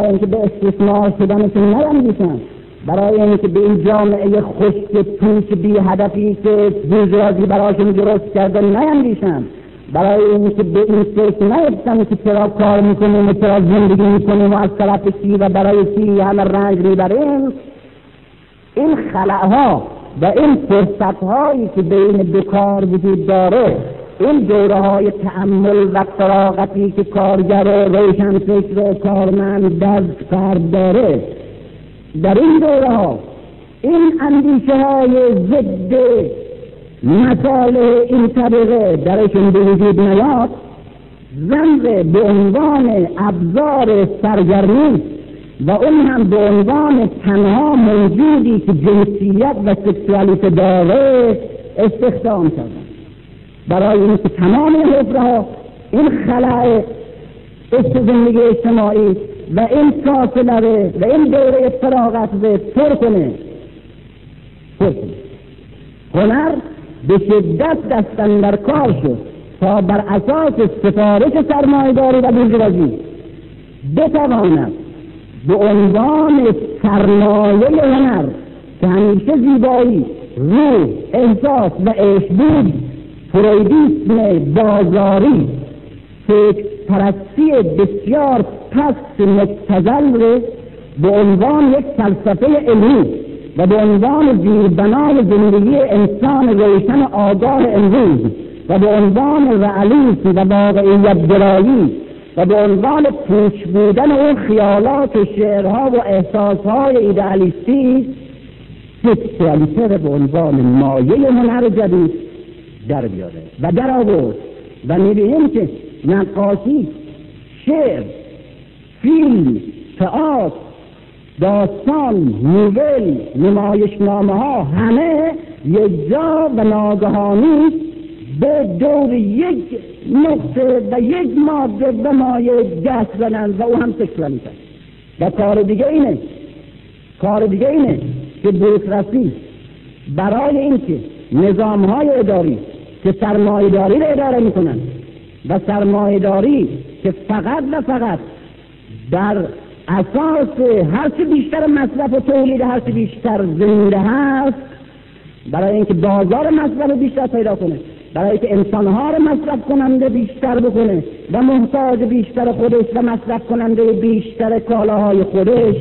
اینکه به استثمار شدنشون نیندیشن. برای اینکه به این جامعه خشک پوچ بی هدفی که بورژوازی براشون درست کرده نیندیشن. برای اینکه به این فکر نیفتن که چرا کار می‌کنیم و چرا زندگی می‌کنیم و از طرف چی و برای چی همه رنج می‌بریم. این خلعها و این فرصت که بین دو کار وجود داره این دوره های تعمل و فراغتی که کارگر روشن فکر کارمند در فرد داره. در این دوره ها این اندیشه های ضد مسائل این طبقه درشون به وجود نیاد زن به عنوان ابزار سرگرمی و اون هم به عنوان تنها موجودی که جنسیت و سکسوالیت داره استخدام کردن. برای اینکه تمام این حفره ها این خلع زندگی اجتماعی و این فاصله و این دوره فراغت پر کنه. پر کنه. هنر به شدت دستن در کار شد تا بر اساس سفارش سرمایهداری و بورژوازی بتواند به عنوان سرمایه هنر که همیشه زیبایی روح احساس و عشق بود فرویدیسم بازاری. فکر پرستی بسیار پست مبتزل به عنوان یک فلسفه علمی و به عنوان زیربنای زندگی انسان روشن آگاه امروز و به عنوان رعلیسم و واقعیت گرایی و به عنوان پوچ بودن اون خیالات و شعرها و احساسهای ایدئالیستی سکسوالیته به عنوان مایه هنر جدید در بیاره و در آورد. و می‌بینیم که نقاشی شعر فیلم تئاتر داستان نوول نمایشنامه ها همه یک جا و ناگهانی به دور یک نقطه و یک ماده به مایه دست زنن و او هم سکسوالیته و کار دیگه اینه کار دیگه اینه که بروکراسی برای اینکه نظام های اداری که سرمایهداری رو اداره می‌کنن و سرمایهداری که فقط و فقط در اساس هرچی بیشتر مصرف و تولید هرچی بیشتر زنده هست برای اینکه بازار مصرف بیشتر پیدا کنه برای اینکه انسانها رو مصرف کننده بیشتر بکنه و محتاج بیشتر خودش و مصرف کننده بیشتر کالاهای خودش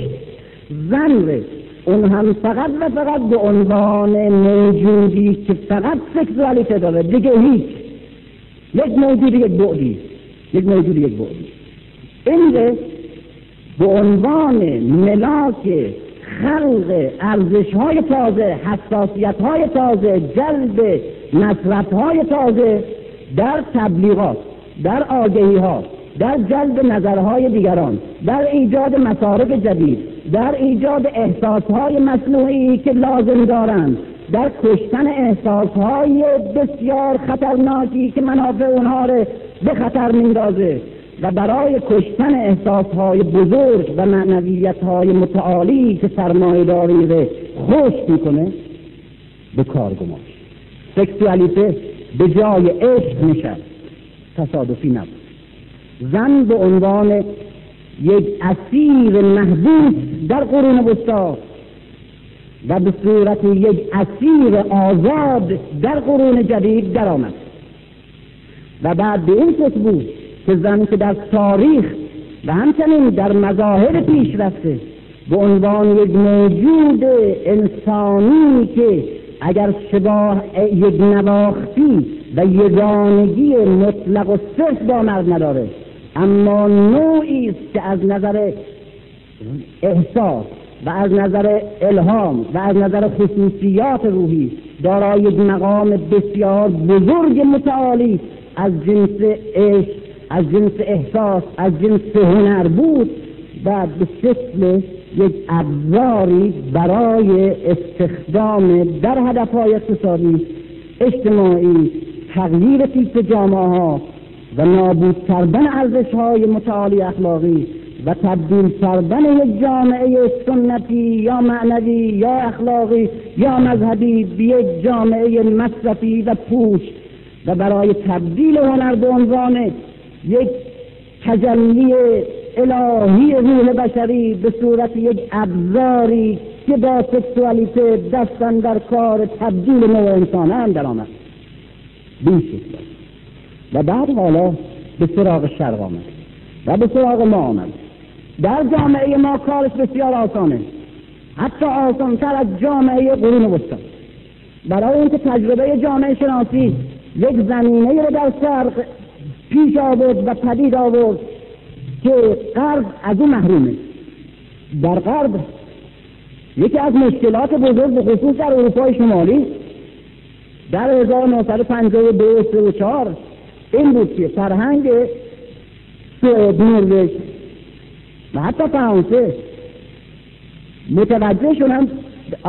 زن اون هم فقط و فقط به عنوان موجودی که فقط سکسوالیته داره. دیگه هیچ. یک موجود یک بعدی. یک موجود یک بعدی. این به عنوان ملاک خلق ارزش های تازه حساسیت های تازه جلب نصرت های تازه در تبلیغات در آگهی ها در جلب نظرهای دیگران در ایجاد مصارف جدید. در ایجاد احساسهای مصنوعی که لازم دارند در کشتن احساسهای بسیار خطرناکی که منافع اونها رو به خطر میندازه و برای کشتن احساسهای بزرگ و معنویتهای متعالی که سرمایهداری رو خوش می‌کنه به کار گماشت سکسوالیته به جای عشق می‌شد تصادفی نبود. زن به عنوان یک اسیر محبوس در قرون وسطا و به صورت یک اسیر آزاد در قرون جدید درآمد. و بعد به این فکر بود که زن که در تاریخ و همچنین در مظاهر پیش رفته به عنوان یک موجود انسانی که اگر شباه یک نواختی و یگانگی مطلق و صرف با مرد نداره اما نوعی است که از نظر احساس و از نظر الهام و از نظر خصوصیات روحی دارای مقام بسیار بزرگ متعالی از جنس عشق از جنس احساس از جنس هنر بود و به شکل یک ابزاری برای استخدام در هدفهای اقتصادی اجتماعی تغییر تیپ جامعه ها و نابود کردن ارزش های متعالی اخلاقی و تبدیل کردن یک جامعه سنتی یا معنوی یا اخلاقی یا مذهبی به یک جامعه مصرفی و پوش و برای تبدیل هنر به عنوان یک تجلی الهی روح بشری به صورت یک ابزاری که با سکسوالیته دستن در کار تبدیل نوع انسان هم در آمد. و بعد حالا به سراغ شرق آمد و به سراغ ما آمد. در جامعه ما کارش بسیار آسانه. حتی آسانتر از جامعه قرون وسطا. برای اینکه تجربه جامعه شناسی یک زمینه رو در شرق پیش آورد و پدید آورد که غرب از او محرومه. در غرب یکی از مشکلات بزرگ به خصوص در اروپای شمالی در 1952 و 4 این بود که فرهنگ سوئد نروژ و حتی فرانسه متوجه شدن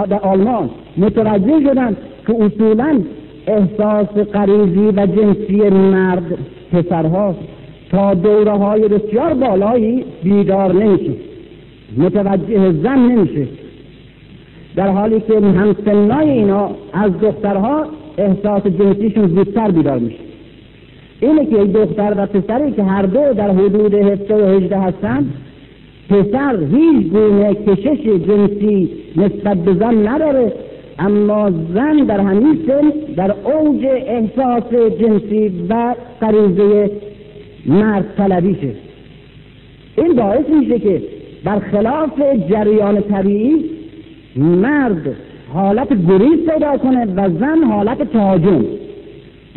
در آلمان متوجه شدن که اصولا احساس غریزی و جنسی مرد پسرها تا دوره های بسیار بالایی بیدار نمیشه. متوجه زن نمیشه. در حالی که همسنای اینا از دخترها احساس جنسیشون زودتر بیدار میشه. اینه که دختر و پسری که هر دو در حدود هفته و هجده هستن پسر هیچ گونه کشش جنسی نسبت به زن نداره اما زن در همین سن در اوج احساس جنسی و غریزه مرد طلبیشه این باعث میشه که برخلاف جریان طبیعی مرد حالت گریز پیدا کنه و زن حالت تهاجم.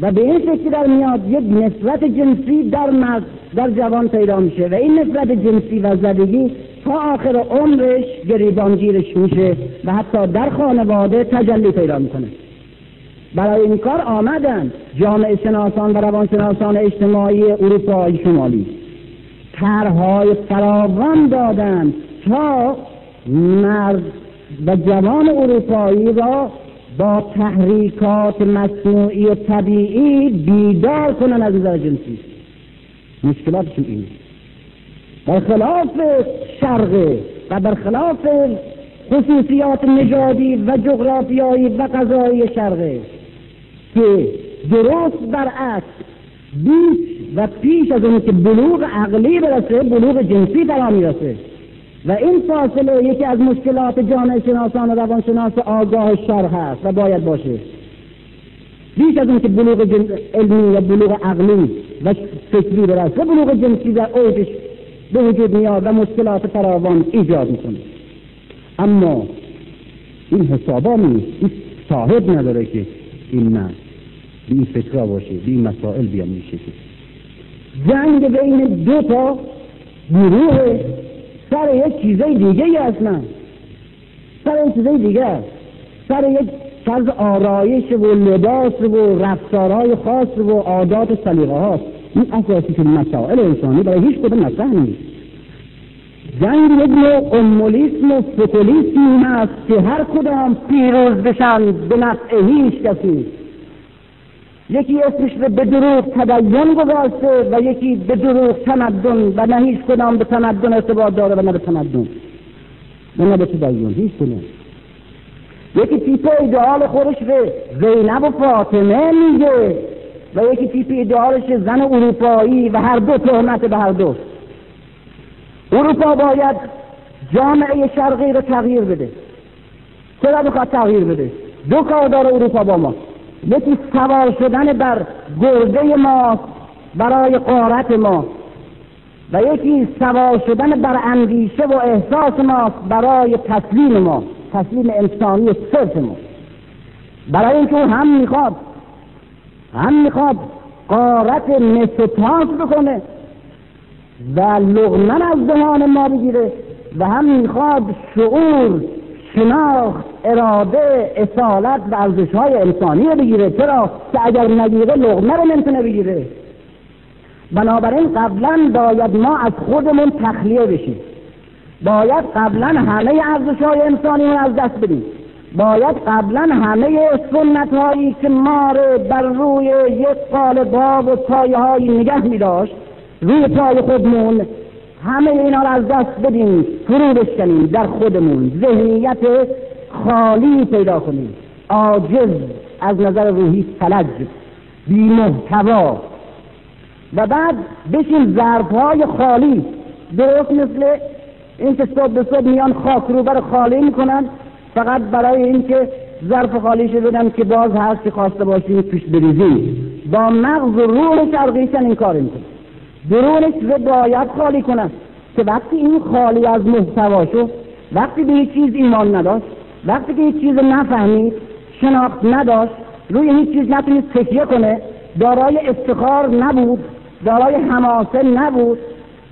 و به این شکل در میاد یک نسبت جنسی در مرد در جوان پیدا میشه و این نسبت جنسی و زدگی تا آخر عمرش گریبانگیرش میشه و حتی در خانواده تجلی پیدا می‌کنه. برای این کار آمدن جامعه شناسان و روانشناسان اجتماعی اروپای شمالی. طرحهای فراوان دادند تا مرد و جوان اروپایی را با تحریکات مصنوعی و طبیعی بیدار کنن از نظر جنسی. مشکلاتشون این برخلاف شرقه و برخلاف خصوصیات نژادی و جغرافیایی و غذایی شرقه که درست برعکس بیش و پیش از اون که بلوغ عقلی برسه بلوغ جنسی فرا می‌رسه. و این فاصله یکی از مشکلات جامعه شناسان و روانشناس آگاه شرح هست و باید باشه. بیش از اون که بلوغ علمی و بلوغ عقلی و فکری برسه بلوغ جنسی در اوجش به وجود میاد و مشکلات فراوان ایجاد می‌کنه. اما این حسابا نیست. این صاحب نداره که این نه. به این فکرها باشه به این مسائل بیان میشه جنگ بین دو تا گروه سر یک چیزای دیگه ای اصلا سر یک چیزای دیگه سر یک آرایش و لباس و رفتارهای خاص و عادات و سلیقه هاست این اساسی که مسائل انسانی برای هیچ کدوم مطرح نیست. جنگ یک نوع امولیسم و فتولیسم است که هر کدام پیروز بشن به نفع هیچ کسی. یکی اسمش رو به دروغ تدین گذاشته و یکی به دروغ تمدن و نه هیچ کدام به تمدن ارتباط داره و نه به تمدن. و نه به تدین هیچ کدام. یکی تیپ ایدئال خودش به زینب و فاطمه میگه و یکی تیپ ایدئالش زن اروپایی و هر دو تهمت به هر دو. اروپا باید جامعه شرقی رو تغییر بده. چرا بخواد تغییر بده؟ دو کار داره اروپا با ما. یکی سوار شدن بر گرده ما برای قارت ما و یکی سوار شدن بر اندیشه و احساس ما برای تسلیم ما تسلیم انسانی صرف ما. برای اینکه هم می‌خواد هم می‌خواد قارت نستاس بکنه و لغمن از دهان ما بگیره و هم می‌خواد شعور شناخت اراده اصالت و ارزش های انسانی رو بگیره. چرا؟ که اگر نگیره لغمه رو نمی‌تونه بگیره. بنابراین قبلا باید ما از خودمون تخلیه بشیم. باید قبلا همه ارزش های انسانی رو از دست بدیم. باید قبلا همه سنت هایی که ما رو بر روی یک قالباب و پایه هایی نگه می داشت روی پای خودمون همه اینا رو از دست بدیم فرو بشکنیم در خودمون. ذهنیت خالی پیدا کنیم. عاجز از نظر روحی فلج بی محتوا و بعد بشیم ظرفهای خالی. درست مثل اینکه صبح به صبح میان خاک رو خالی می‌کنن فقط برای اینکه ظرف خالیش بدن که باز هر چی خواسته باشیم توش بریزیم. با مغز و روح شرقیشن این کار می‌کنه درونش رو باید خالی کنن که وقتی این خالی از محتواشو وقتی به هیچ چیز ایمان نداشت وقتی که هیچ چیز نفهمید شناخت نداشت روی هیچ چیز نتونید تکیه کنه دارای افتخار نبود دارای حماسه نبود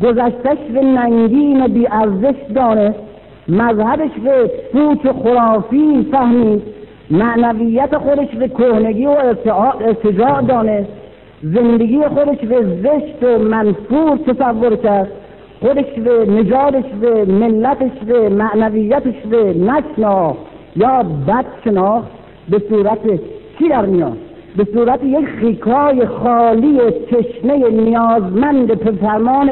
گذشتش به ننگین بیارزش دانست مذهبش به پوچ و خرافی فهمید معنویت خودش به کهنگی و ارتجاع دانست زندگی خودش به زشت و منفور تصور کرد. خودش به نجادش به ملتش به معنویتش به نشنا یا بد شناخت به صورت چی در میاد؟ به صورت یک خیکای خالی تشنه نیازمند به فرمان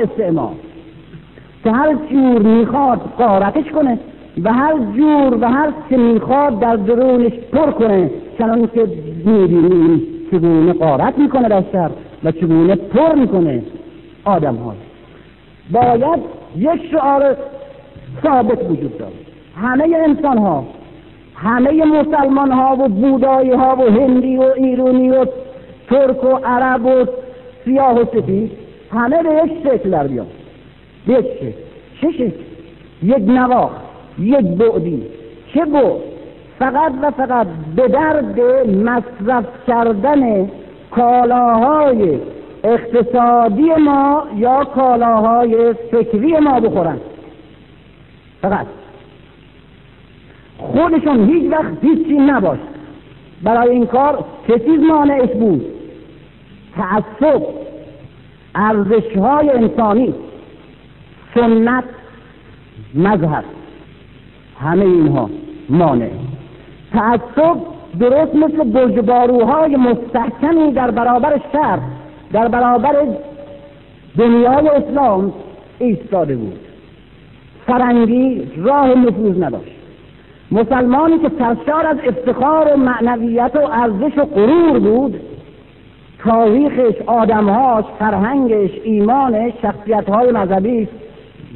که هر جور می‌خواد قارتش کنه و هر جور و هر چه می‌خواد در درونش پر کنه چنان که می‌بینیم. چگونه قارت می‌کنه سر و چگونه پر می‌کنه آدم ها. باید یک شعار ثابت وجود داره همه انسان ها همه مسلمان ها و بودایی ها و هندی و ایرونی و ترک و عرب و سیاه و سفید همه به یک شکل در بیان. یک شکل. چه شکل؟ یک نواخ یک بعدی. چه بود فقط و فقط به درد مصرف کردن کالاهای اقتصادی ما یا کالاهای فکری ما بخورن. فقط. خودشون هیچ وقت هیچی نباش. برای این کار چه چیز مانعش بود. تعصب ارزش های انسانی سنت مذهب. همه اینها مانع. تعصب درست مثل برجباروهای مستحکمی در برابر شر در برابر دنیای اسلام ایستاده بود. فرنگی راه نفوذ نداشت. مسلمانی که سرشار از افتخار و معنویت و ارزش و غرور بود تاریخش آدمهاش فرهنگش ایمانش شخصیتهای مذهبی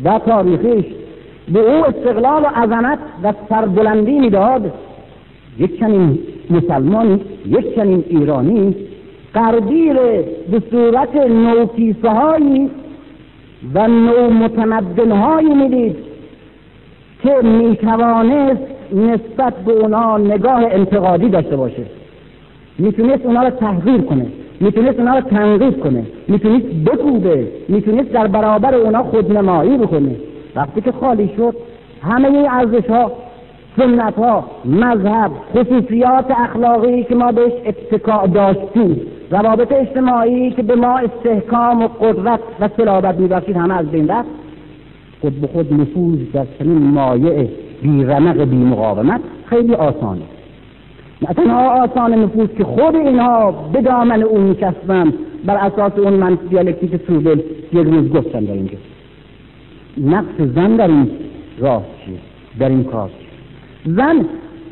و تاریخیش به او استقلال و عظمت و سربلندی می‌داد. یک چنین مسلمانی یک چنین ایرانی قربیر به صورت نوکیسه هایی و نو متمدن هایی می‌دید که می‌توانست نسبت به اونا نگاه انتقادی داشته باشه. می‌تونست اونا رو تحقیر کنه می‌تونست اونا رو تنقیب کنه می‌تونست بکوبه می‌تونست در برابر اونا خودنمایی بکنه. وقتی که خالی شد همه ارزش ها سنت ها مذهب خصوصیات اخلاقی که ما بهش اتکا داشتیم. روابط اجتماعی که به ما استحکام و قدرت و سلابت میبخشید همه از بین رفت. خود به خود نفوذ در چنین مایع بیرمق بی مقاومت خیلی آسانه. نه تنها آسان نفوذ که خود اینها به دامن اون میچسبن بر اساس اون من دیالکتیک سوبل یک روز گفتن در اینجا. نقص زن در این راه چیه؟ در این کار چیه؟ زن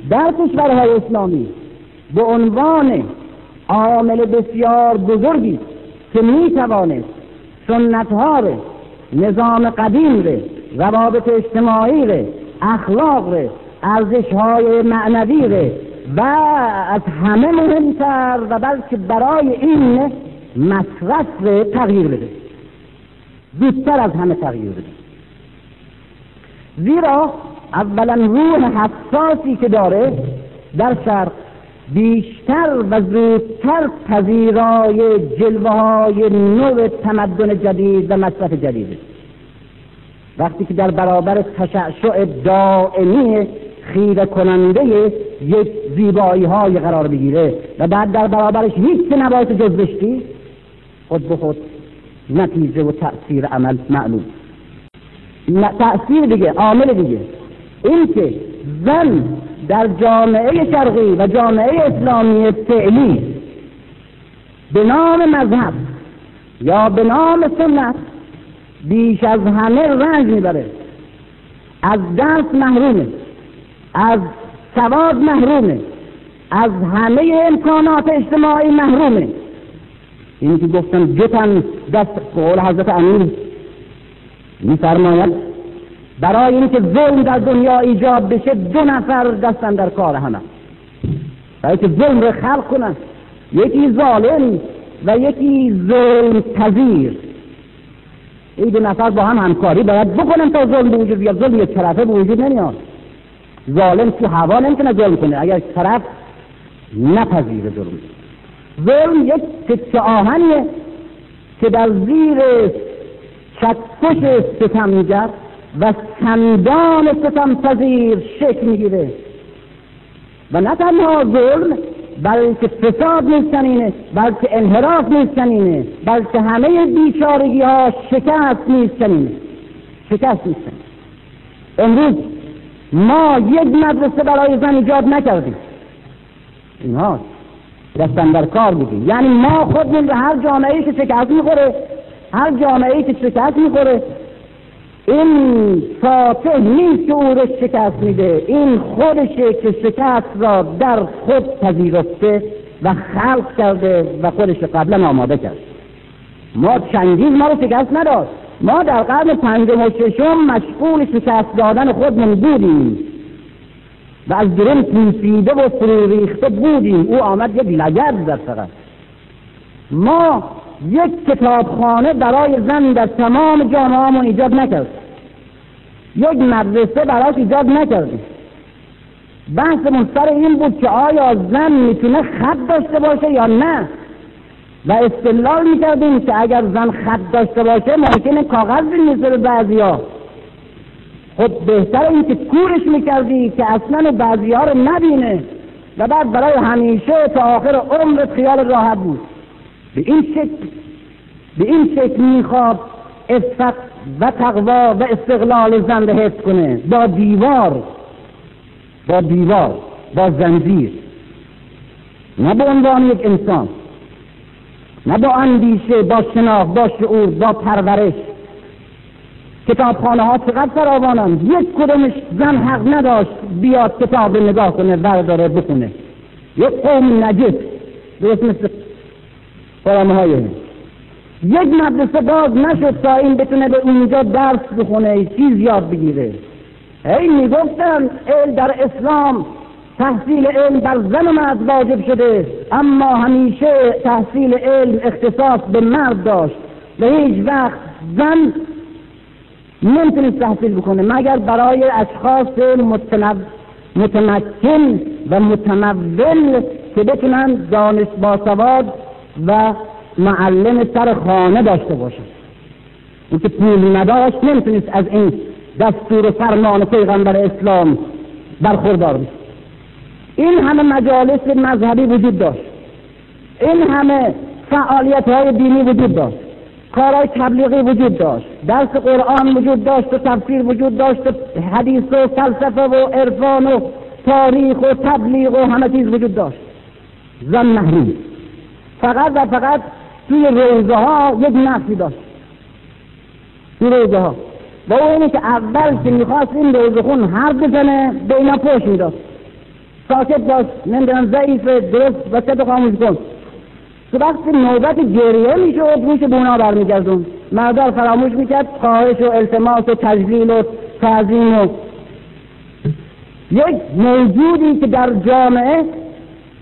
در کشورهای اسلامی به عنوان عامل بسیار بزرگی که می‌توانست سنتها نظام قدیم ره روابط اجتماعی ره اخلاق ره ارزش های معنوی ره و از همه مهمتر و بلکه برای این مصرف ره تغییر بده. زودتر از همه تغییر بده. زیرا اولا روح حساسی که داره در شرق بیشتر و زودتر پذیرای جلوه های نوع تمدن جدید و مصرف جدید. وقتی که در برابر تشعشع دائمی خیره کننده یک زیبایی های قرار بگیره و بعد در برابرش هیچ نباید جز بشتی خود به خود نتیجه و تأثیر عمل معلوم. تأثیر دیگه عامل دیگه. این که زن در جامعه شرقی و جامعه اسلامی فعلی به نام مذهب یا به نام سنت بیش از همه رنج می‌بره از دست محرومه از سواد محرومه از همه امکانات اجتماعی محرومه. این که گفتم جتن دست قول حضرت امیر میفرماید برای اینکه ظلم در دنیا ایجاد بشه دو نفر دستن در کار همه. برای که ظلم رو خلق کنن. یکی ظالم و یکی ظلم پذیر این دو نفر با هم همکاری باید بکنن تا ظلم به وجود بیاد. ظلم یک طرفه به وجود نمیاد. ظالم تو هوا نمی‌تونه ظلم کنه. اگر طرف نپذیره ظلم. ظلم یک تکه آهنیه که در زیر چکش ستمگر و سندان ستم پذیر شکل می‌گیره. و نه تنها ظلم بلکه فساد نیستنینه بلکه انحراف نیستنینه بلکه همه بیچارگی ها شکست نیستنینه شکست نیستن امروز ما یک مدرسه برای زن ایجاد نکردیم. اینها دستن در کار بودیم. یعنی ما خودمون به هر جامعه که شکست می‌خوره هر جامعه که شکست می‌خوره این فاتح نیست که او رو شکست میده. این خودشه که شکست را در خود پذیرفته و خلق کرده و خودش قبلا آماده کرد. ما چنگیز ما رو شکست نداد. ما در قرن پنجم و ششم مشغول شکست دادن خودمون بودیم. و از گرم پوسیده و فرو ریخته بودیم. او آمد یک لگد در فقط ما یک کتابخانه برای زن در تمام جامعه ایجاد نکرد. یک مدرسه براش ایجاد نکردیم بحثمون سر این بود که آیا زن می‌تونه خط داشته باشه یا نه. و استدلال می‌کردیم که اگر زن خط داشته باشه ممکنه کاغذ بنویسه به بعضیا. خب بهتر این که کورش می‌کردی که اصلا بعضی ها رو نبینه. و بعد برای همیشه تا آخر عمرت خیال راحت بود. به این شکل به این شکل می‌خواد افت و تقوا و استقلال زن رو حفظ کنه. با دیوار با دیوار با زنجیر. نه به عنوان یک انسان نه با اندیشه با شناخت با شعور با پرورش. کتابخانه ها چقدر فراوانند؟ یک کدومش زن حق نداشت بیاد کتاب نگاه کنه برداره بکنه یک قوم نجس مثل فرامه های یک مدرسه باز نشد تا این بتونه به اونجا درس بخونه چیز یاد بگیره. هی می‌گفتن علم در اسلام تحصیل علم بر زن و مرد واجب شده اما همیشه تحصیل علم اختصاص به مرد داشت. و هیچ وقت زن نمی‌تونست تحصیل بکنه مگر برای اشخاص متمکن و متمول که بتونن دانش باسواد و معلم سر خانه داشته باشه. این که پول نداشت نمی‌تونست از این دستور فرمان پیغمبر اسلام برخوردار بشه. این همه مجالس مذهبی وجود داشت. این همه فعالیت های دینی وجود داشت. کارهای تبلیغی وجود داشت. درس قرآن وجود داشت و تفسیر وجود داشت و حدیث و فلسفه و عرفان و تاریخ و تبلیغ و همه چیز وجود داشت. زن محروم. فقط و فقط توی روزه ها یک نقصی داشت توی روزه ها با اینه که اول که می‌خواست این روزه خون هر بزنه به اینا پوش می‌داد. ساکت داشت نمی‌دونم ضعیف درست و چه خاموش کن. تو وقتی نوبت گریه می‌شد روش بونا برمیگردون. مردار فراموش می‌کرد خواهش و التماس و تجلیل و تعظیم و یک موجودی که در جامعه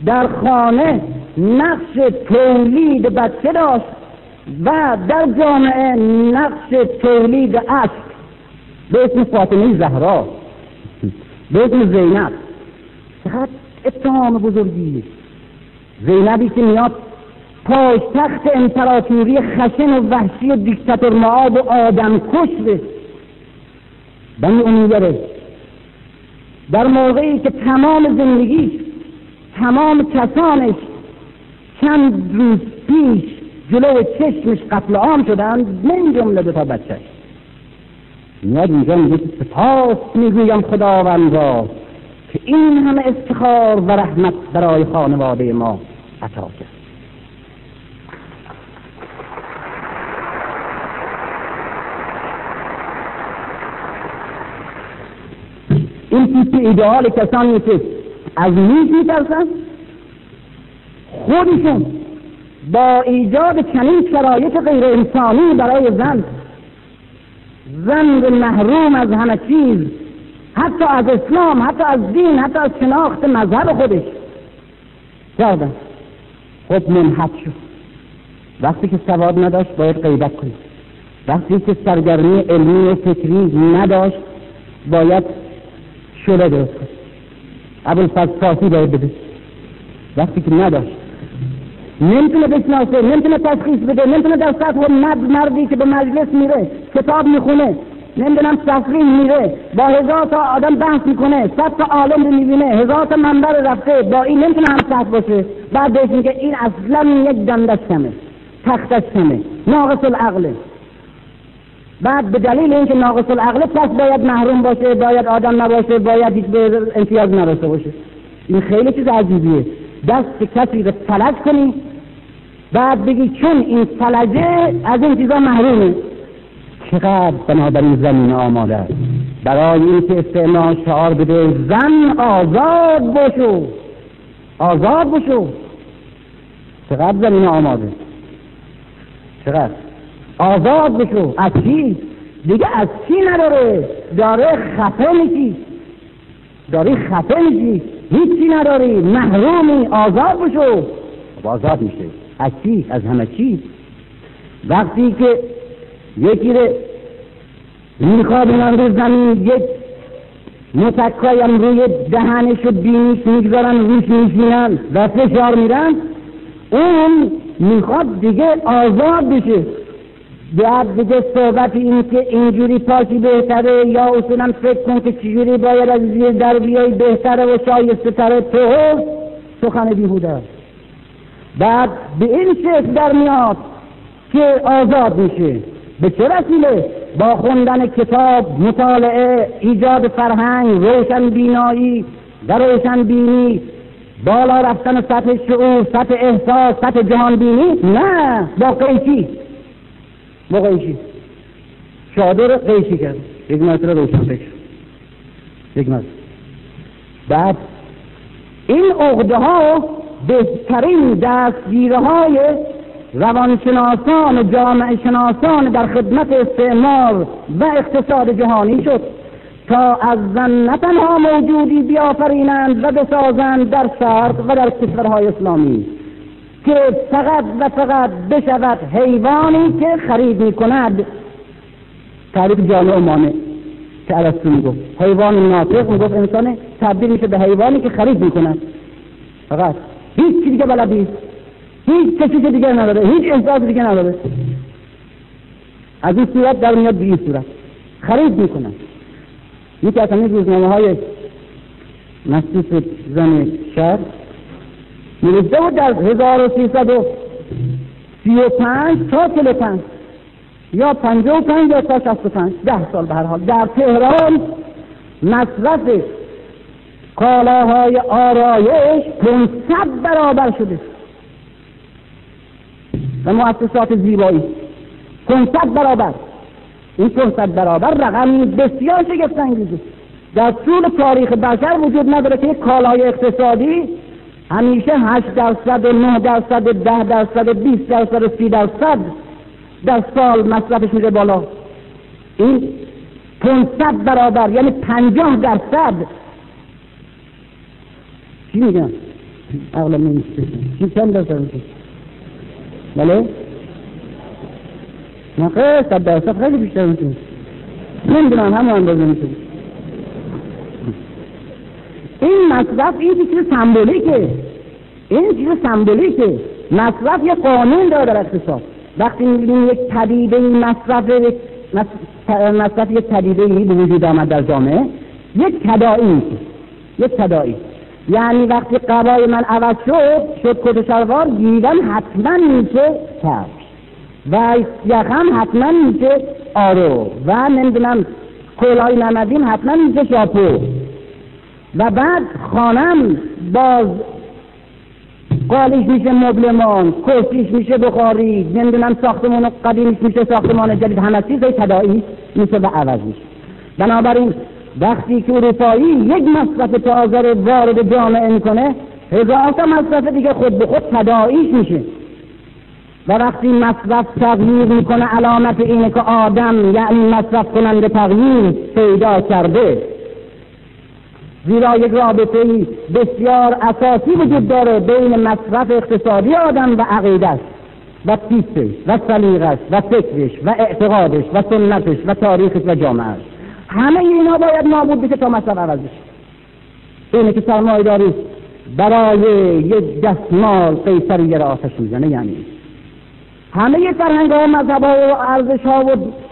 در خانه نقش تولید بچه داشت و در جامعه نقش تولید عشق به اسم فاطمه زهرا به اسم زینب. چقدر اتهام بزرگی. زینبی که میاد پایتخت امپراتوری خشن و وحشی و دیکتاتور معاب و آدم کش به بنی امیره. در موقعی که تمام زندگیش تمام کسانش چند روز پیش جلو چشمش قتل عام شدند من جمله دو تا بچهش میاد اینجا میگه سپاس می‌گویم خداوندا که این همه افتخار و رحمت برای خانواده ما عطا کرد. این تیپ ایدئال کسانی که از نیک میترسن خودشون با ایجاد چنین شرایط غیر انسانی برای زن زند محروم از همه چیز حتی از اسلام حتی از دین حتی از شناخت مذهب خودش. کردن خود منحط شد وقتی که سواد نداشت باید غیبت کنید وقتی که سرگرمی علمی و فکری نداشت باید شله درست کنید ابوالفضل باید بده. وقتی که نداشت نمی‌تونه بشناسه نمی‌تونه تشخیص بده نمی‌تونه در سطح مردی که به مجلس میره کتاب می‌خونه نمی‌دونم تصریح میره با هزار تا آدم بحث می‌کنه صد تا عالم رو می‌بینه هزار تا منبر رفته با این نمی‌تونه هم سطح باشه بعد بهش میگه این اصلا یک دندش کمه تختش کمه ناقص العقله بعد به دلیل اینکه ناقص العقله پس باید محروم باشه باید آدم نباشه باید هیچ به امتیاز نرسه باشه این خیلی چیز عجیبیه دست کسی رو فلج کنی بعد بگی چون این فلجه از این چیزا محرومه. چقدر بنابراین زمین آماده است. برای اینکه استعمال شعار بده زن آزاد باشو. آزاد باشو. چقدر زمین آماده؟ چقدر؟ آزاد بشو از چی؟ دیگه از چی نداره؟ داره خفه میشی. داری خفه میشی. هیچی نداری. محرومی. آزاد بشو خب آزاد میشه از چی؟ از همه چی؟ وقتی که یکی رو میخوابونن رو زمین یک متکایم روی دهنش و بینیش می‌گذارن روش میشینن و فشار میرن اون می‌خواد دیگه آزاد بشه. بعد دیگه صحبت این که اینجوری پاشی بهتره یا اصولا فکر کن که چجوری باید از زیر در بیای بهتره و شایسته تره. تو سخن بیهوده بعد به این شکل در میاد که آزاد میشه. به چه وسیله؟ با خوندن کتاب مطالعه ایجاد فرهنگ روشن بینایی و روشن بینی بالا رفتن سطح شعور سطح احساس سطح جهان بینی نه. با قیچی. با قیچی. چادر قیچی کرد. یک مرتبه روشن فکر. یک مرتبه بعد این عقده ها بهترین دستگیره های روانشناسان جامعه شناسان در خدمت استعمار و اقتصاد جهانی شد. تا از زن نه تنها موجودی بیافرینند و بسازند در شرق و در کشورهای اسلامی که فقط و فقط بشود حیوانی که خرید می کند تعریف جامعه مانه که عرستو می‌گفت. حیوان ناطق می‌گفت انسان تبدیل میشه به حیوانی که خرید می کند فقط هیچ چیزی که بلد نیست. هیچ کسی دیگه نداره. هیچ احساس دیگه نداره. از این صورت در میاد به این صورت. خرید می‌کنن یکی از همین روزنامه های مخصوص زن شهر نوشته بود در 1335 تا 45 یا 55 یا تا 65 ده سال به هر حال. در تهران مصرف کالاهای آرایش 500 برابر شده. و مؤسسات زیبایی. 500 برابر. این 500 برابر رقمی بسیار شگفت انگیزه. در طول تاریخ بشر وجود نداره که کالای اقتصادی همیشه 8 درصد و 9 درصد و 10 درصد و 20 درصد و 30 درصد در سال مصرفش میره بالا. این 500 برابر یعنی 50 درصد چی میگن؟ اغلا نمیشه چی چند درصد میشه بله؟ نه خیلی صد درصد خیلی بیشتر میشه نمی‌دونم همه اندازه میشه این مصرف این چیز سمبولیکه. این چیز سمبولیکه. مصرف یه قانون داره در اقتصاد. وقتی می‌بینیم یک پدیده مصرف مصرف یک پدیده به وجود آمد در جامعه یک تداعی یک تداعی. یعنی وقتی قبای من عوض شد شد کت شلوار گیرم حتما میشه کفش. و یخم حتما میشه آرو. و نمی‌دونم کلای نمدین حتما میشه شاپو. و بعد خانم باز قالیش میشه مبلمان کرسیش میشه بخاری نمی‌دونم ساختمان قدیمش میشه ساختمان جدید همه چیز تداعی میشه و عوض میشه. بنابراین وقتی که اروپایی یک مصرف تازه رو وارد جامعه می‌کنه هزار تا مصرف دیگه خود به خود تداعیش میشه. و وقتی مصرف تغییر می‌کنه علامت اینه که آدم یعنی مصرف کننده تغییر پیدا کرده. زیرا یک رابطه بسیار اساسی وجود داره بین مصرف اقتصادی آدم و عقیدش و پیسش و سلیقش و فکرش و اعتقادش و سنتش و تاریخش و جامعهش همه اینا باید نابود بشه تا مصرف عوض بشه. اینه که سرمایه داری برای یک دستمال قیصری را آتش می‌زنه یعنی. همه فرهنگ ها مذهب ها و ارزش ها و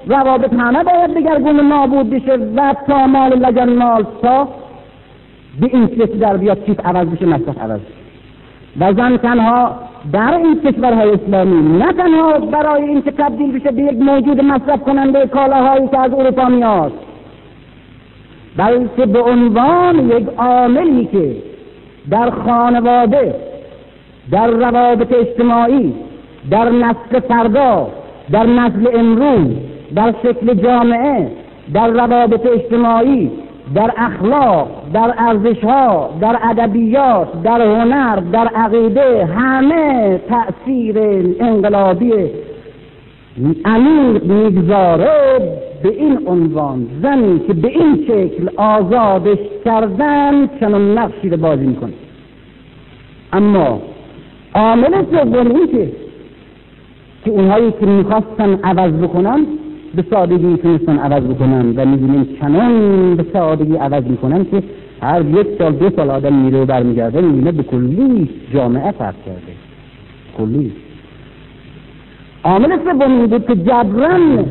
روابط همه باید دگرگون نابود بشه و تا مال لجن مال تا به این شکل در بیاد چیز عوض بشه مصرف عوض و زن تنها در این کشورهای اسلامی نه تنها برای اینکه تبدیل بشه به یک موجود مصرف کننده کالاهایی که از اروپا میاد. بلکه به عنوان یک عاملی که در خانواده در روابط اجتماعی در نسل فردا در نسل امروز در شکل جامعه در روابط اجتماعی در اخلاق در ارزش ها در ادبیات در هنر در عقیده همه تأثیر انقلابی عمیق می‌گذاره به این عنوان زنی که به این شکل آزادش کردن چنان نقشی رو بازی می‌کنه. اما عامل سوم این که که اونهایی که می‌خواستن عوض بکنن به سادگی می‌تونستن عوض بکنن و می‌بینیم چنان به سادگی عوض می‌کنن که هر یک سال دو سال آدم میره و برمیگرده می‌بینه به کلی جامعه فرق کرده. کلی عامل سوم بود که جبران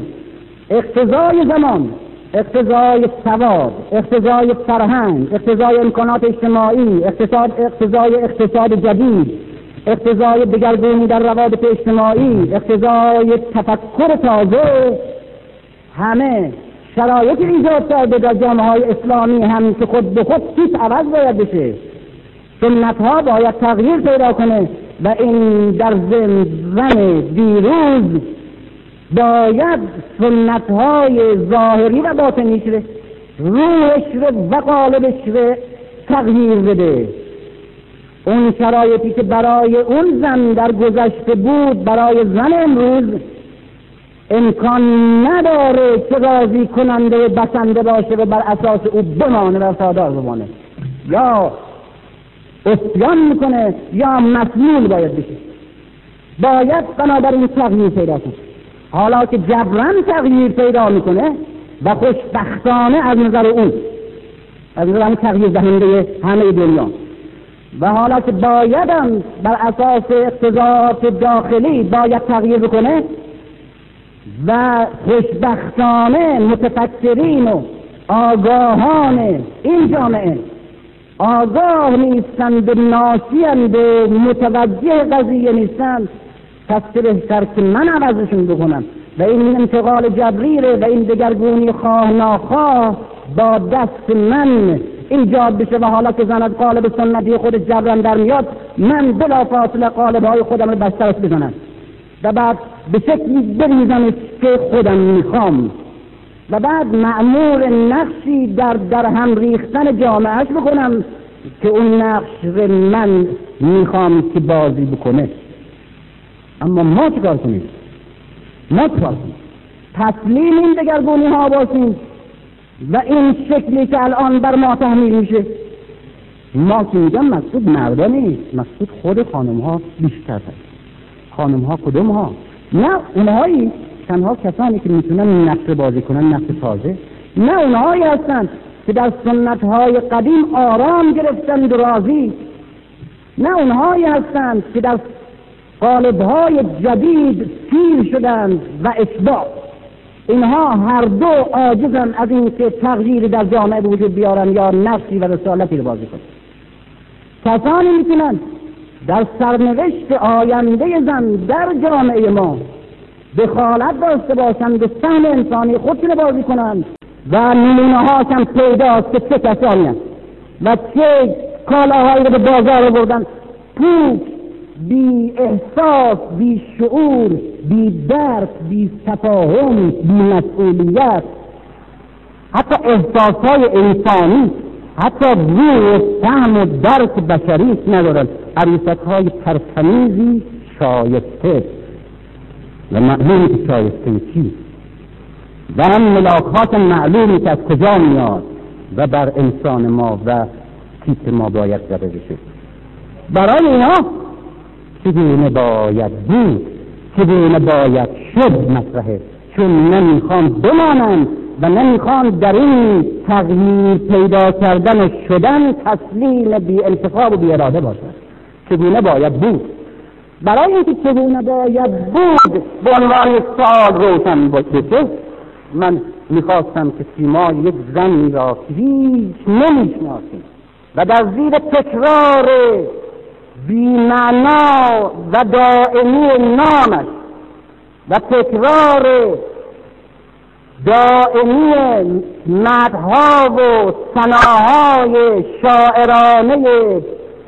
اقتضای زمان اقتضای سواد اقتضای فرهنگ اقتضای امکانات اجتماعی اقتصاد اقتضای اقتصاد جدید اقتضای دگرگونی در روابط اجتماعی اقتضای تفکر تازه. همه شرایط ایجاد کرده در جامعه های اسلامی هم که خود به خود چیز عوض باید بشه. سنت ها باید تغییر پیدا کنه و این در زن دیروز باید سنت های ظاهری و باطنیش رو روحش رو و قالبش رو تغییر بده. اون شرایطی که برای اون زن در گذشته بود برای زن امروز امکان نداره که راضی کننده بسنده باشه و بر اساس او بمانه و سادار بمانه. یا اسیان می‌کنه یا مسئول باید بشه. باید بنابراین تغییر پیدا کنه. حالا که جبران تغییر پیدا می‌کنه و خوشبختانه از نظر او از نظر تغییر دهنده همه دنیا. و حالا که بایدم بر اساس اقتضاعات داخلی باید تغییر بکنه و خوشبختانه متفکرین و آگاهان این جامعه آگاه نیستند و متوجه قضیه نیستند پس بهتر که من عوضشون بکنم. و این انتقال جبریره و این دگرگونی خواه ناخواه با دست من ایجاد بشه و حالا که زند قالب سنتی خود جبران در میاد من بلا فاصله قالب های خودم رو بسترش بزنم. و بعد به شکلی بریزم که خودم می‌خوام. و بعد معمور نقشی در در هم ریختن جامعهش بکنم که اون نقش من می‌خوام که بازی بکنه. اما ما چیکار کنیم؟ ما چیکار کنیم؟ تسلیم این دگرگونی ها باشیم و این شکلی که الان بر ما تحمیل میشه. ما که میگم مقصود مردا نیست خود خانم ها بیشتر هست. خانم ها کدوم ها نه اونهایی تنها کسانی که می‌تونن نقش بازی کنن نقش تازه. نه اونهایی هستن که در سنت های قدیم آرام گرفتن و راضی. نه اونهایی هستند که در قالب های جدید پیر شدند و اشباع اینها هر دو عاجزن از اینکه تغییری در جامعه وجود بیارن یا نفسی و رسالتی رو بازی کنن. کسانی می‌تونن در سرنوشت آینده زن در جامعه ما دخالت داشته باشند و سهم انسانی خودشون بازی کنند و نمونه ها هم پیداست که چه کسانی و چه کالاهایی رو به بازار بردن پوک بی احساس بی شعور بی درک بی تفاهم بی مسئولیت. حتی احساس های انسانی حتی روح فهم و درک بشری ندارن. عروسک های شایسته. و معلومی که شایسته چیست و هم ملاکات معلومی که از کجا میاد و بر انسان ما و کیت ما باید زده بشه. برای اینا چگونه باید بود چگونه باید شد مطرحه چون نمی‌خوان بمانند و نمی‌خوان در این تغییر پیدا کردن شدن تسلیم بی انتخاب و بی اراده باشد چگونه باید بود؟ برای اینکه چگونه باید بود به عنوان سال روشن بشه من می‌خواستم که سیما یک زنی را هیچ نمی‌شناسیم و در زیر تکرار بیمعنا و دائمی نامش و تکرار دائمی مدها و سناهای شاعرانه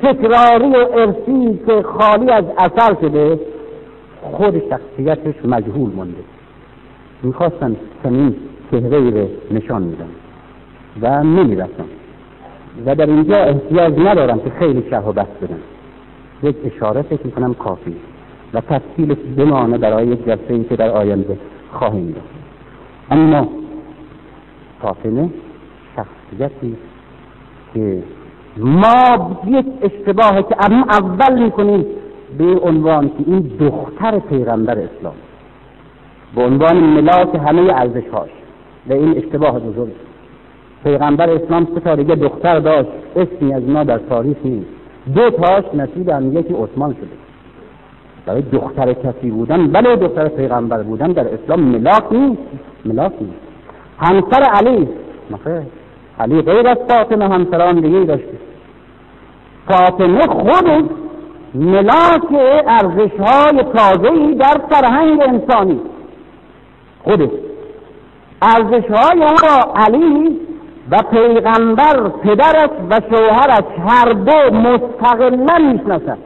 تکراری و ارسی که خالی از اثر شده خود شخصیتش مجهول مونده می‌خواستم چنین چهره رو نشان میدم و نمی‌رسم و در اینجا احتیاج ندارم که خیلی شرح و بحث یک اشاره فکر می‌کنم کافی. و تفصیلش بمانه برای یک جلسه ای که در آینده خواهیم داشت. اما فاطمه شخصیتی که ما یک اشتباهی که اول می‌کنیم به عنوان که این دختر پیغمبر اسلام. به عنوان ملاک همه ارزش هاش و این اشتباه بزرگ. پیغمبر اسلام سه دختر داشت. اسمی از ما در تاریخ نیست. دو تاش نصیب یکی عثمان شده. برای دختر کسی بودن بله دختر پیغمبر بودن در اسلام ملاک نیست ملاک نیست. همسر علی نخیر علی غیر از فاطمه همسران دیگه داشته. فاطمه خود ملاک ارزش های تازه در فرهنگ انسانی. خودش. ارزش های او علی و پیغمبر پدرش و شوهرش هر دو مستقلا می‌شناسد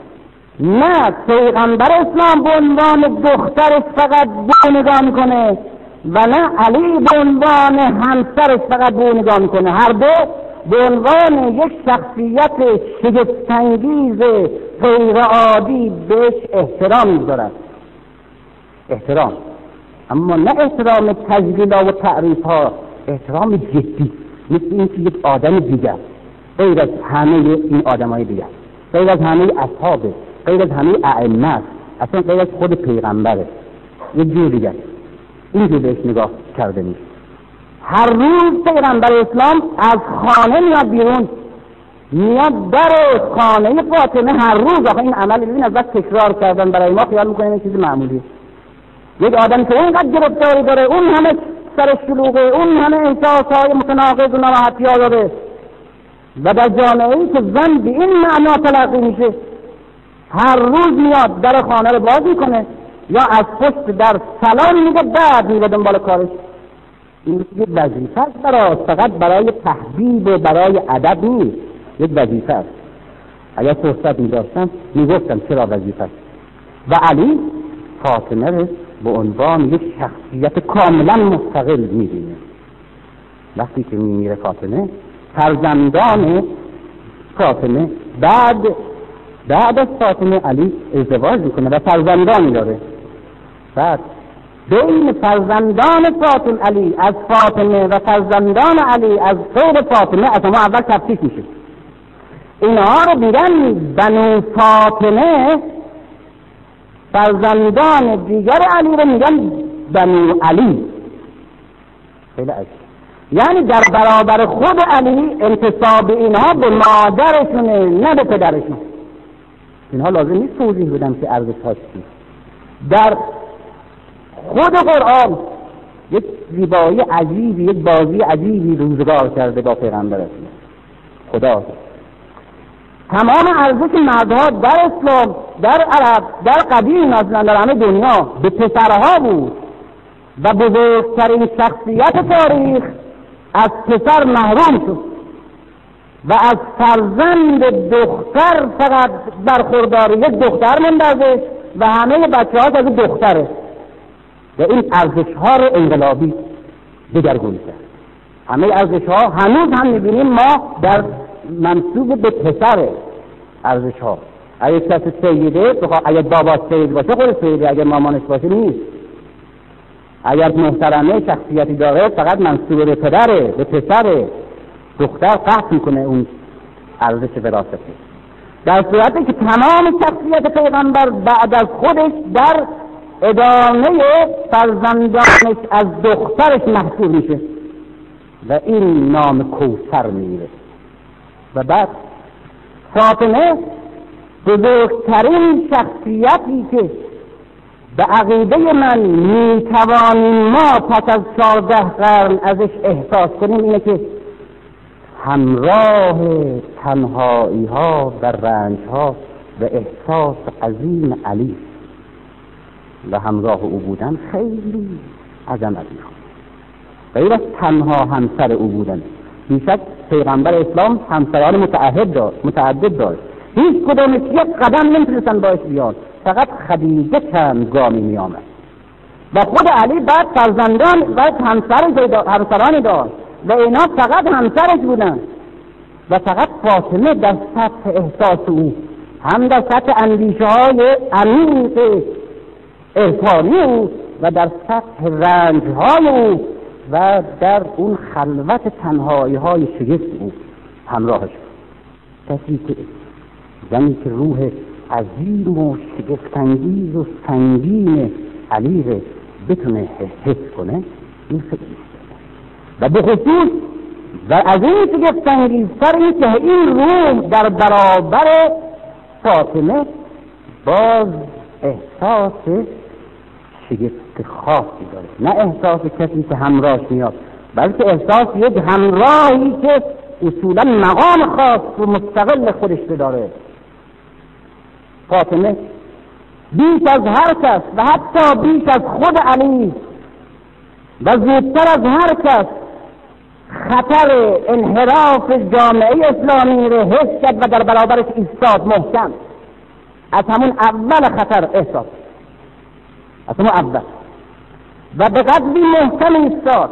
نه پیغمبر اسلام به عنوان دخترش فقط به نگاه می‌کنه و نه علی به عنوان همسرش فقط به نگاه می‌کنه هر دو به عنوان یک شخصیت شگفتانگیز غیرعادی بهش احترام می‌ذارد احترام. اما نه احترام تجلیل و تعریف ها احترام جدی. مثل اینکه یک آدم دیگر غیر از همه این آدم های دیگر غیر از همه اصحاب غیر از همه ائمه اصلا غیر از خود پیغمبره یک جور دیگر. اینجور بهش نگاه کرده نیست. هر روز پیغمبر اسلام از خانه میاد بیرون. میاد در خانه فاطمه هر روز. آخه این عمل ببین از تکرار کردن برای ما خیال می‌کنیم این چیز معمولی یک آدم که اونقدر گرفتاری داره اون همه سر شلوغه اون همه احساس های متناقض و نراحتی ها داره و در جامعه ای که زن به این معنا تلقی میشه هر روز میاد در خانه رو باز می‌کنه یا از پشت در سلام میگه بعد میگه دنبال کارش. این یک وظیفه است فقط برای تحبیب و برای ادب نیست. یک وظیفه است. اگر فرصت میداشتم می‌گفتم چرا وظیفه است. و علی فاطمه به عنوان یک شخصیت کاملا مستقل می‌بینه. وقتی که میمیره فاطمه فرزندان فاطمه بعد بعد از فاطمه علی ازدواج می‌کنه و فرزندانی داره. بعد بین فرزندان فاطمه علی از فاطمه و فرزندان علی از غیر فاطمه از ما اول تفکیک میشه. اینها رو بیرن بنو فاطمه فرزندان دیگر علی رو میگن بنو علی. خیلی یعنی در برابر خود علی انتصاب اینها به مادرشونه نه به پدرشون اینها لازم نیست توضیح بدم که ارزش چیست در خود قرآن یک زیبایی عجیبی یک بازی عجیبی روزگار کرده با پیغمبر خدا تمام ارزش مردها در اسلام در عرب در قدیم اصلا در همه دنیا به پسرها بود و بزرگترین شخصیت تاریخ از پسر محروم شد و از فرزند دختر فقط برخوردار یک دختر مندازه و همه بچه ها از دختره. و این ارزش ها رو انقلابی دگرگون کرد. همه ارزش ها هنوز هم می‌بینیم ما در منصوب به پسر ارزش ها اگه کسی سیده اگه بابا سید باشه خود سیده. اگه مامانش باشه نیست. اگر محترمه شخصیتی داره فقط منصوب به پدره به پسره. دختر قطع می‌کنه اون ارزش وراثته. در صورتی که تمام شخصیت پیغمبر بعد از خودش در ادامه فرزندانش از دخترش محصول میشه. و این نام کوسر میره و بعد فاطمه بزرگترین شخصیتی که به عقیده من می‌توانیم ما پس از چهارده قرن ازش احساس کنیم اینه که همراه تنهایی ها و رنج ها و احساس عظیم علی و همراه او بودن خیلی عظمت می‌خواد. غیر از تنها همسر او بودن. بیشک پیغمبر اسلام همسران متعهد داشت متعدد داشت. هیچ کدومش یک قدم نمی‌تونستن باش بیاد فقط خدیجه چند گامی میآمد. و خود علی بعد فرزندان بعد همسرانی داشت. و اینا فقط همسرش بودن. و فقط فاطمه در سطح احساس او هم در سطح اندیشه های عمیق احسانی او و در سطح رنج های او و در اون خلوت تنهایی های شگفت او همراهش کسی که زنی که روح عظیم و شگفتانگیز و سنگین علی بتونه حس کنه این خیلی و به خصوص و از این شگفتانگیزتر این که این روح در برابر فاطمه باز احساس شگفت خاصی داره. نه احساس کسی که همراهش میاد بلکه احساس یک همراهی که اصولا مقام خاص و مستقل خودش داره. فاطمه بیش از هر کس و حتی بیش از خود علی و زودتر از هر کس خطر انحراف جامعه اسلامی رو حس کرد و در برابرش ایستاد محکم. از همون اول خطر احساس از اول. و به قدری محکم ایستاد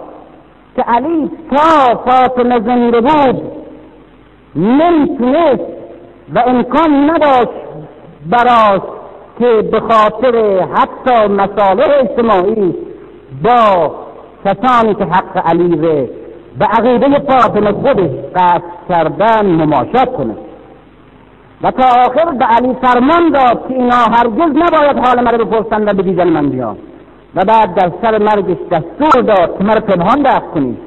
که علی تا فاطمه زنده بود نمی‌تونست و امکان نداشت براست که به خاطر حتی مصالح اجتماعی با کسانی که حق علی ره به عقیده فاطمه خودش قصد کردن مماشات کنه. و تا آخر به علی فرمان داد که اینا هرگز نباید حال مرا بپرسند و به دیدن من بیان و بعد در سر مرگش دستور داد که مرا پنهان دفت کنید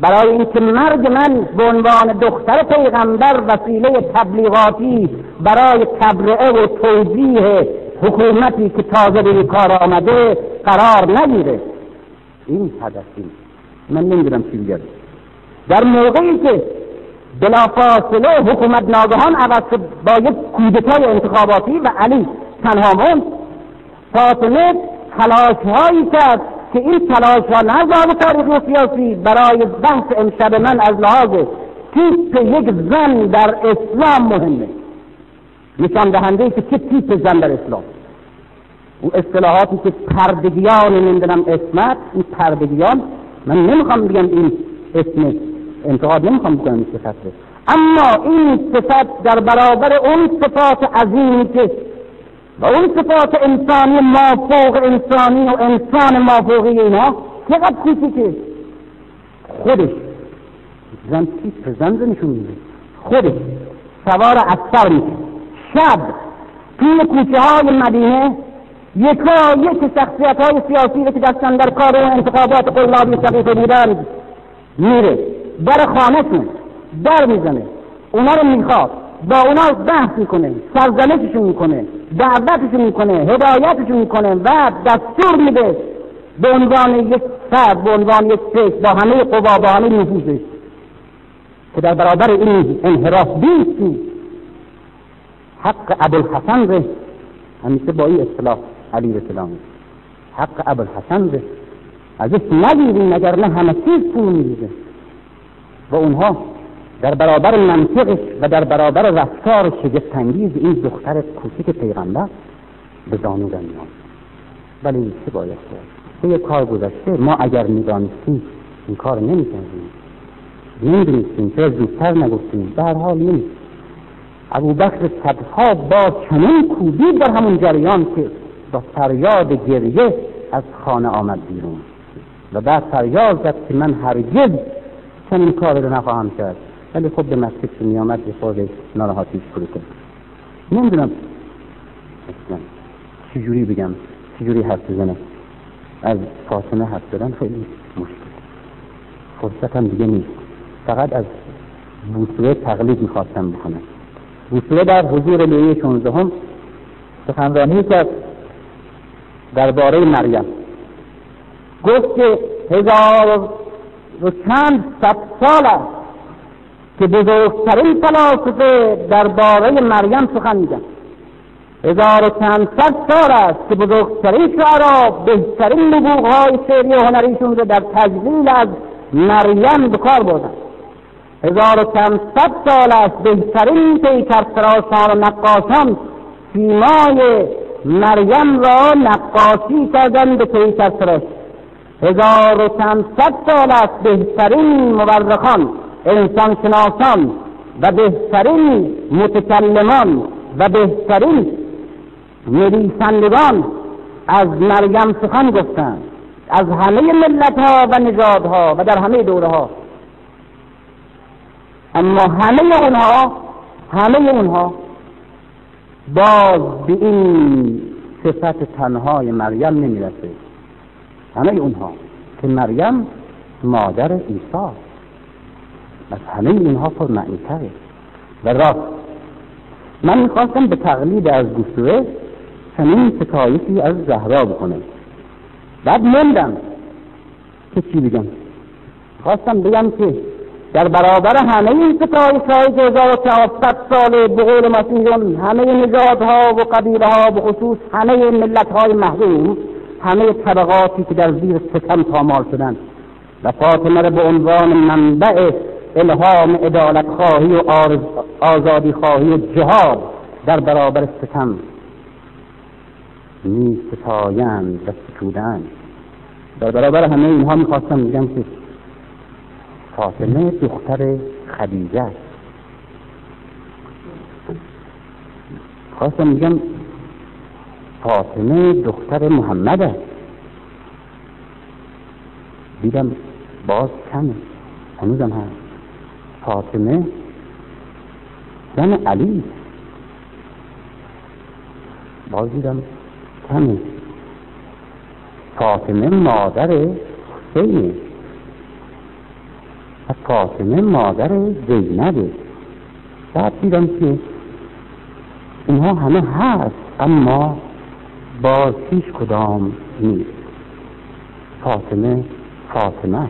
برای اینکه مرگ من به عنوان دختر پیغمبر وسیله تبلیغاتی برای تبرئه و توجیه حکومتی که تازه به کار آمده قرار نگیره. این هدف من نمی‌دونم چی در موقعی که بلافاصله حکومت ناگهان عوض با یک کودتای انتخاباتی و علی تنها موند فاطمه تلاش هایی کرد که این تلاش ها نه تاریخ و سیاسی برای بحث امشب من از لحاظ تیپ یک زن در اسلام مهمه. نشان دهنده که چه تیپ زن در اسلام؟ او اصطلاحاتی که پردگیان نمی‌دونم اسمت این پردگیان من نمی‌خوام بگم این اسم انتقاد نمی‌خوام بکنم این اما این صفت در برابر اون صفات عظیمی که و اون صفات انسانی مافوق انسانی و انسان مافوقی اینا چقدر کوچیکه؟ خودش. زن تیپ زن نشون میده خودش. سوار اثر میشه. شب. توی کوچه های مدینه یکا یک شخصیت های سیاسی که دستن در کار انتخابات قلابی شقیقه بودن میره. در خانهشون در می‌زنه. اونا رو می‌خواد. با اونا بحث می‌کنه سرزنششون می‌کنه دعوتشون می‌کنه هدایتشون می‌کنه و دستور میده به عنوان یک فرد به عنوان یک فکر با همه قوا با همه نفوذش. که در برابر این انحراف بیستی حق ابوالحسن ره. همیشه با این اصطلاح علی السلام حق ابوالحسن ره. ازش نگیریم مگر نه همه چیز پول میده و اونها در برابر منطقش و در برابر رفتار شگفتانگیز این دختر کوچک پیغمبر به زانو میان. ولی چه باید کرد یک کار گذشته ما اگر می‌دانستیم این کار نمی‌کردیم. نمی‌دونستیم چرا زودتر نگفتیم. به هر حال نیست ابوبکر صدها با چنین کوبید در همون جریان که با فریاد گریه از خانه آمد بیرون. و بعد فریاد زد که من هرگز چنین کاری رو نخواهم کرد. ولی خب به مسجد که میآمد یه خورده ناراحتیش فرو کرد. نمی‌دونم. چجوری بگم؟ چجوری حرف بزنم؟ از فاطمه حرف زدن خیلی مشکل. فرصتم دیگه نیست. فقط از بوسوه تقلید می‌خواستم بکنم. بوسوه در حضور لیه شونزدهم سخنرانی کرد. درباره مریم. گفت که هزار و چند صد سال است که بزرگترین فلاسفه درباره مریم سخن میگن هزار و چند صد سال است که بزرگترین شعرا بهترین نبوغهای شعری و هنریشون رو در تجلیل از مریم به کار بردن. هزار و چند صد سال است بهترین پیکرسراسان و نقاشان سیمای مریم را نقاشی کردن به پیکرسراش هزار و چند صد سال است بهترین مورخان انسانشناسان و بهترین متکلمان و بهترین نویسندگان از مریم سخن گفتند از همه ملت ها و نژادها و در همه دوره ها اما همه اونها همه اونها باز به این صفت تنهای مریم نمی‌رسه. همه اونها. که مریم مادر عیسی از همه اینها پر تره و راست. من می‌خواستم به تقلید از گوشوه چنین ستایشی از زهرا بکنه بعد موندم که چی بگم. خواستم بگم که در برابر همه این ستایش های که هزار و ساله به قول مسیحیون همه نژادها و قبیله ها به خصوص همه ملت های محروم همه طبقاتی که در زیر ستم پامال شدند. و فاطمه به عنوان منبع الهام ادالت خواهی و آزادی خواهی و جهاد در برابر ستم. می ستایند و ستودند در برابر همه اینها می‌خواستم بگم که فاطمه دختر خدیجه است. خواستم بگم فاطمه دختر محمد است دیدم باز کمه. هنوزم هست. فاطمه زن علی. باز دیدم کمه. فاطمه مادر حسینه. و فاطمه مادر زینبه. بعد دیدم که اینها همه هست اما باز هیچ کدام نیست. فاطمه فاطمه.